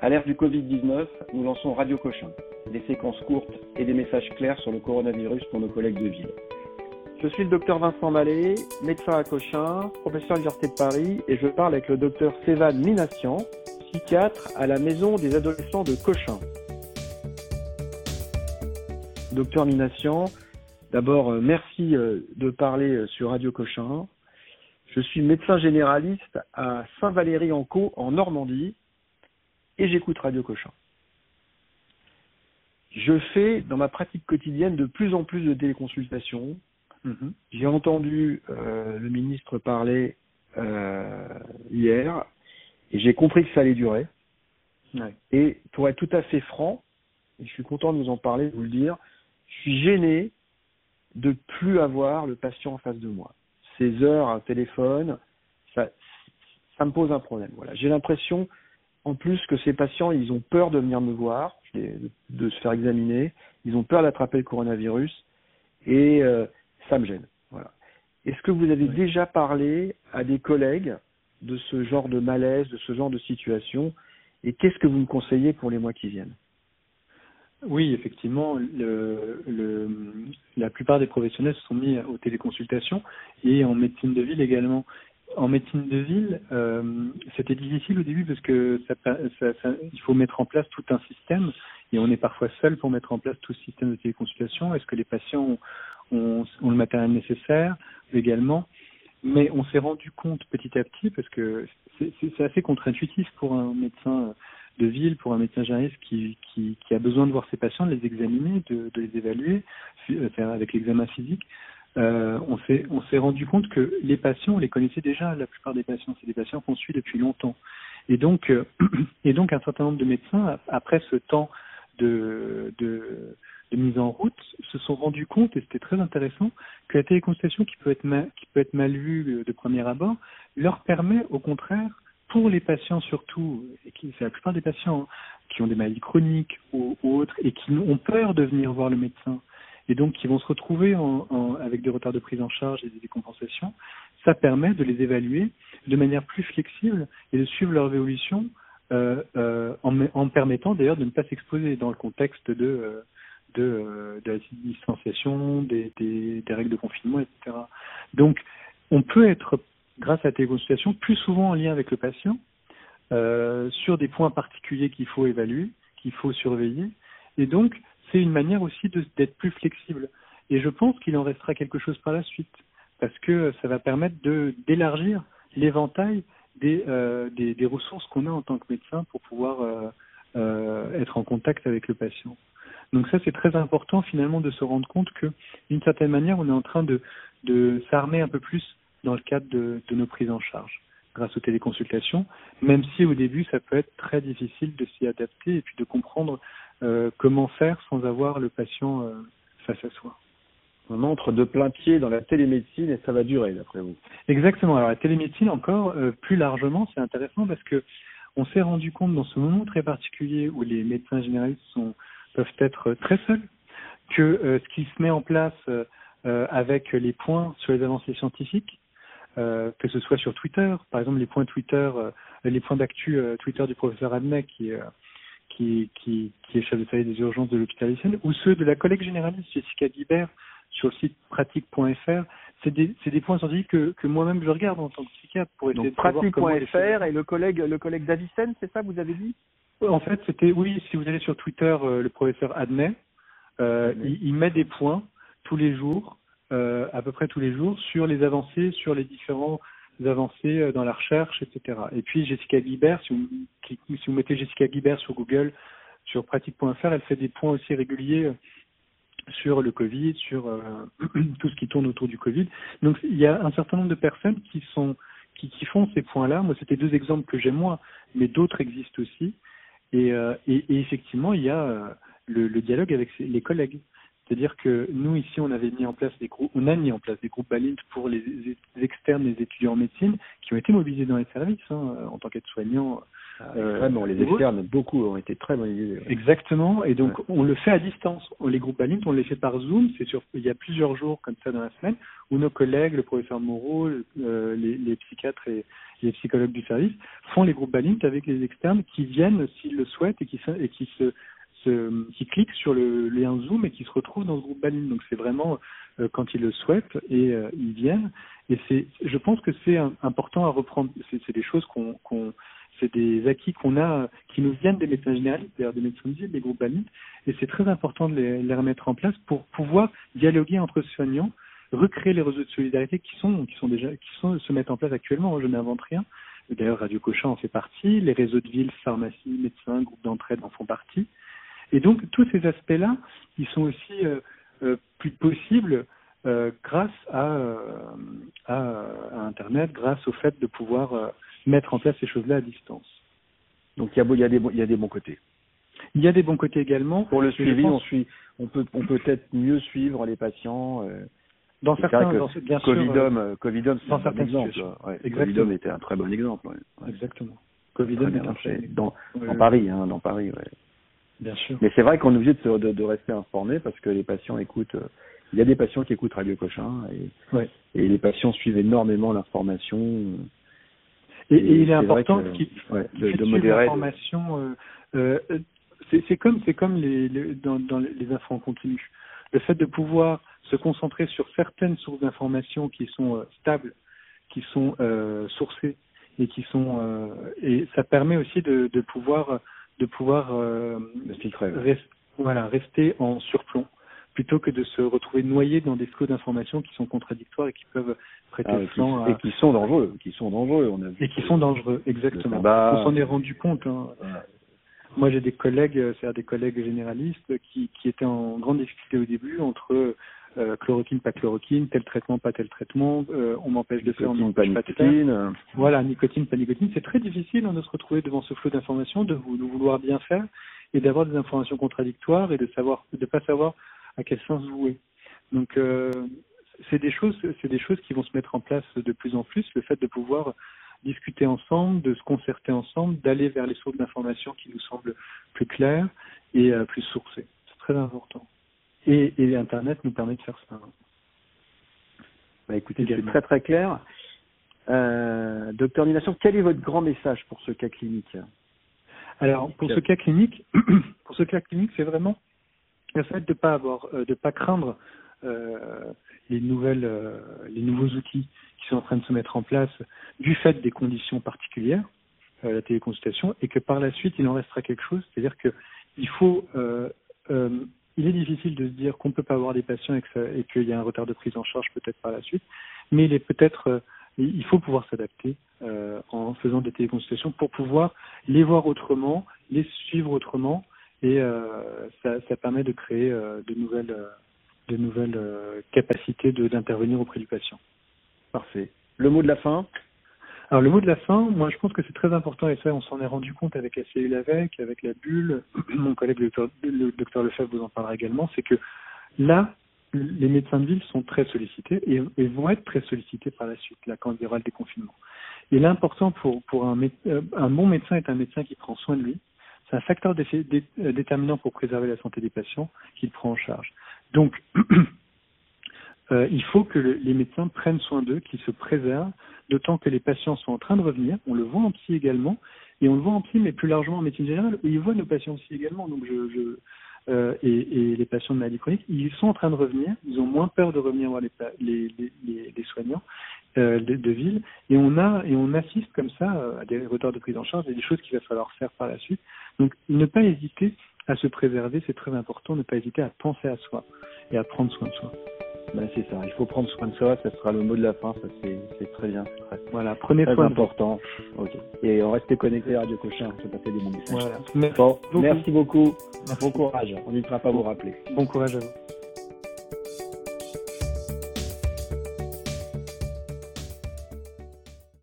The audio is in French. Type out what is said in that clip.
À l'ère du Covid-19, nous lançons Radio Cochin, des séquences courtes et des messages clairs sur le coronavirus pour nos collègues de ville. Je suis le docteur Vincent Mallet, médecin à Cochin, professeur à l'Université de Paris, et je parle avec le docteur Sévan Minassian, psychiatre à la maison des adolescents de Cochin. Docteur Minassian, d'abord euh, merci euh, de parler euh, sur Radio Cochin. Je suis médecin généraliste à Saint-Valéry-en-Caux en Normandie et j'écoute Radio Cochin. Je fais dans ma pratique quotidienne de plus en plus de téléconsultations. Mm-hmm. J'ai entendu euh, le ministre parler euh, hier et j'ai compris que ça allait durer. Ouais. Et pour être tout à fait franc, et je suis content de vous en parler, de vous le dire, je suis gêné de plus avoir le patient en face de moi. Ces heures à téléphone, ça, ça me pose un problème. Voilà, j'ai l'impression en plus que ces patients, ils ont peur de venir me voir, de, se faire examiner, ils ont peur d'attraper le coronavirus. Et euh, ça me gêne. Voilà. Est-ce que vous avez déjà parlé à des collègues de ce genre de malaise, de ce genre de situation? Et qu'est-ce que vous me conseillez pour les mois qui viennent? Oui, effectivement, le, le, la plupart des professionnels se sont mis aux téléconsultations et en médecine de ville également en médecine de ville, euh, c'était difficile au début parce que ça, ça, ça, il faut mettre en place tout un système et on est parfois seul pour mettre en place tout ce système de téléconsultation. Est-ce que les patients ont, ont, ont le matériel nécessaire également? Mais on s'est rendu compte petit à petit parce que c'est assez contre-intuitif pour un médecin de ville, pour un médecin généraliste qui, qui, qui, a besoin de voir ses patients, de les examiner, de, de les évaluer, faire avec l'examen physique euh, on s'est rendu compte que les patients, on les connaissait déjà. La plupart des patients, c'est des patients qu'on suit depuis longtemps. Et donc euh, un certain nombre de médecins, après ce temps de, mise en route, se sont rendus compte, et c'était très intéressant, que la téléconsultation qui peut être mal, qui être vue de premier abord, leur permet au contraire pour les patients surtout, et qui c'est la plupart des patients qui ont des maladies chroniques ou, autres et qui ont peur de venir voir le médecin et donc qui vont se retrouver avec des retards de prise en charge et des décompensations, ça permet de les évaluer de manière plus flexible et de suivre leur évolution euh, euh, en, permettant d'ailleurs de ne pas s'exposer dans le contexte de, euh, la distanciation, des, des, règles de confinement, etc. Donc, on peut être, grâce à la téléconsultation, plus souvent en lien avec le patient sur des points particuliers qu'il faut évaluer, qu'il faut surveiller, et donc c'est une manière aussi d'être plus flexible. Et je pense qu'il en restera quelque chose par la suite, parce que ça va permettre d'élargir l'éventail des, euh, des, ressources qu'on a en tant que médecin pour pouvoir euh, euh, être en contact avec le patient. Donc ça, c'est très important finalement de se rendre compte que, d'une certaine manière, on est en train de, s'armer un peu plus dans le cadre de nos prises en charge grâce aux téléconsultations, même si au début ça peut être très difficile de s'y adapter et puis de comprendre euh, comment faire sans avoir le patient euh, face à soi. On entre de plein pied dans la télémédecine et ça va durer d'après vous. Exactement. Alors la télémédecine encore euh, plus largement, c'est intéressant parce que on s'est rendu compte dans ce moment très particulier où les médecins généralistes sont, peuvent être très seuls que ce qui se met en place avec les points sur les avancées scientifiques, que ce soit sur Twitter, par exemple les points Twitter, les points d'actu Twitter du professeur Adnet qui est qui, qui, qui est chef de service des urgences de l'hôpital Etienne, ou ceux de la collègue généraliste Jessica Guibert sur le site pratique.fr. C'est des, des points scientifiques que, que moi-même je regarde en tant que psychiatre pour essayer Donc, pratique.fr et le collègue, le collègue Davicen, c'est ça, vous avez dit? En fait, c'était, oui, si vous allez sur Twitter, euh, le professeur Adnet, euh, il, il, met des points tous les jours, euh, à peu près tous les jours, sur les avancées, sur les différents avancées euh, dans la recherche, etc. Et puis Jessica Guibert, si vous, si vous mettez Jessica Guibert sur Google, sur pratique.fr, elle fait des points aussi réguliers euh, sur le Covid, sur euh, tout ce qui tourne autour du Covid. Donc il y a un certain nombre de personnes qui sont qui, font ces points-là. Moi, c'était deux exemples que j'ai moi, mais d'autres existent aussi. Et, effectivement, il y a le, le dialogue avec les collègues. C'est-à-dire que nous ici, on avait mis en place des groupes, on a mis en place des groupes Balint pour les, externes, les étudiants en médecine, qui ont été mobilisés dans les services hein, en tant qu'aides-soignants. Ah, euh, les externes, beaucoup ont été très mobilisés. Exactement, et donc ouais. on le fait à distance. Les groupes Balint, on les fait par Zoom. C'est sur, il y a plusieurs jours comme ça dans la semaine où nos collègues, le professeur Moreau, euh, les, les, psychiatres et, les psychologues du service, font les groupes Balint avec les externes qui viennent s'ils le souhaitent et qui, et qui se, qui cliquent sur le lien Zoom et qui se retrouvent dans ce groupe Balint. Donc c'est vraiment euh, quand ils le souhaitent et euh, ils viennent. Et c'est, je pense que c'est important à reprendre. C'est, des choses qu'on, c'est des acquis qu'on a qui nous viennent des médecins généralistes, d'ailleurs des médecins de des groupes Balint, et c'est très important de les, remettre en place pour pouvoir dialoguer entre soignants, recréer les réseaux de solidarité qui sont qui sont déjà qui sont se mettent en place actuellement. Je n'invente rien. D'ailleurs, Radio Cochin en fait partie, les réseaux de ville, pharmacie, médecins, groupes d'entraide en font partie. Et donc tous ces aspects-là, ils sont aussi euh, euh, plus possibles euh, grâce à, à, à, Internet, grâce au fait de pouvoir mettre en place ces choses-là à distance. Donc il y a, il y a, des, il y a des bons côtés. Il y a des bons côtés également. Pour le suivi, on suit, on peut, on peut-être mieux suivre les patients. Euh, dans certains, dans, bien Covidom, sûr, Covidom, c'est un bon exemple. Ouais. Covidom était un très bon exemple. Ouais. Exactement. Covidom est un très dans, dans Paris, hein, dans Paris, ouais. Bien sûr. Mais c'est vrai qu'on est obligé de, de, de, rester informé parce que les patients écoutent. Euh, il y a des patients qui écoutent Radio Cochin et, ouais. et les patients suivent énormément l'information. Et, et, il est, important que, qu'il ouais, de, de modérer. L'information, euh, euh, c'est comme c'est comme les, les dans, dans les infos en continu. Le fait de pouvoir se concentrer sur certaines sources d'informations qui sont euh, stables, qui sont sourcées et qui sont et ça permet aussi de, de pouvoir de pouvoir euh, rest, voilà rester en surplomb plutôt que de se retrouver noyé dans des flots d'informations qui sont contradictoires et qui peuvent prêter ah, flanc à... et qui sont dangereux, qui sont dangereux. On a et qui sont dangereux, exactement. On s'en est rendu compte. Hein. Voilà. Moi, j'ai des collègues, c'est-à-dire des collègues généralistes qui, qui étaient en grande difficulté au début entre euh, chloroquine, pas chloroquine, tel traitement, pas tel traitement, euh, on m'empêche de faire, on m'empêche pas de faire. Voilà, nicotine, pas nicotine. C'est très difficile hein, de se retrouver devant ce flot d'informations, de, vouloir bien faire et d'avoir des informations contradictoires et de savoir, de pas savoir à quel sens vouer. Donc, euh, c'est des choses, c'est des choses qui vont se mettre en place de plus en plus. Le fait de pouvoir discuter ensemble, de se concerter ensemble, d'aller vers les sources d'informations qui nous semblent plus claires et plus sourcées. C'est très important. Et, et, Internet nous permet de faire ça. Bah écoutez, c'est très très clair. Euh, docteur Nilation, quel est votre grand message pour ce cas clinique Alors, pour ce cas clinique, pour ce cas clinique, c'est vraiment le fait de pas avoir, euh, de pas craindre euh, les nouvelles, euh, les nouveaux outils qui sont en train de se mettre en place du fait des conditions particulières, la téléconsultation, et que par la suite il en restera quelque chose, c'est-à-dire que il faut, il est difficile de se dire qu'on ne peut pas avoir des patients et qu'il y a un retard de prise en charge peut-être par la suite, mais il est peut-être, il faut pouvoir s'adapter en faisant des téléconsultations pour pouvoir les voir autrement, les suivre autrement, et ça, ça, permet de créer de nouvelles de nouvelles euh, capacités d'intervenir auprès du patient. Parfait. Le mot de la fin? Alors le mot de la fin, moi je pense que c'est très important et ça on s'en est rendu compte avec la cellule avec, avec la bulle, mon collègue le docteur, le docteur Lefebvre vous en parlera également, c'est que là les médecins de ville sont très sollicités et, vont être très sollicités par la suite, là quand il y aura le déconfinement. Et l'important pour, pour un, euh, un bon médecin est un médecin qui prend soin de lui, c'est un facteur déterminant pour préserver la santé des patients qu'il prend en charge. Donc, euh, il faut que le, les médecins prennent soin d'eux, qu'ils se préservent, d'autant que les patients sont en train de revenir. On le voit en psy également, et on le voit en psy, mais plus largement en médecine générale, où ils voient nos patients psy également. Donc, je, je euh, et, les patients de maladies chroniques, ils sont en train de revenir. Ils ont moins peur de revenir voir les, les, les, les soignants euh, de, de, ville, et on a et on assiste comme ça à des retards de prise en charge et des choses qu'il va falloir faire par la suite. Donc, ne pas hésiter à se préserver, c'est très important. Ne pas hésiter à penser à soi et à prendre soin de soi. Ben, c'est ça, il faut prendre soin de soi, ça sera le mot de la fin, ça c'est très bien, très, voilà, prenez très soin important. Ok. Et on reste connecté à Radio Cochin, se passer des bons messages. Voilà. Merci, bon, beaucoup. merci beaucoup, merci. bon courage, on n'hésitera pas à vous rappeler. Bon courage à vous.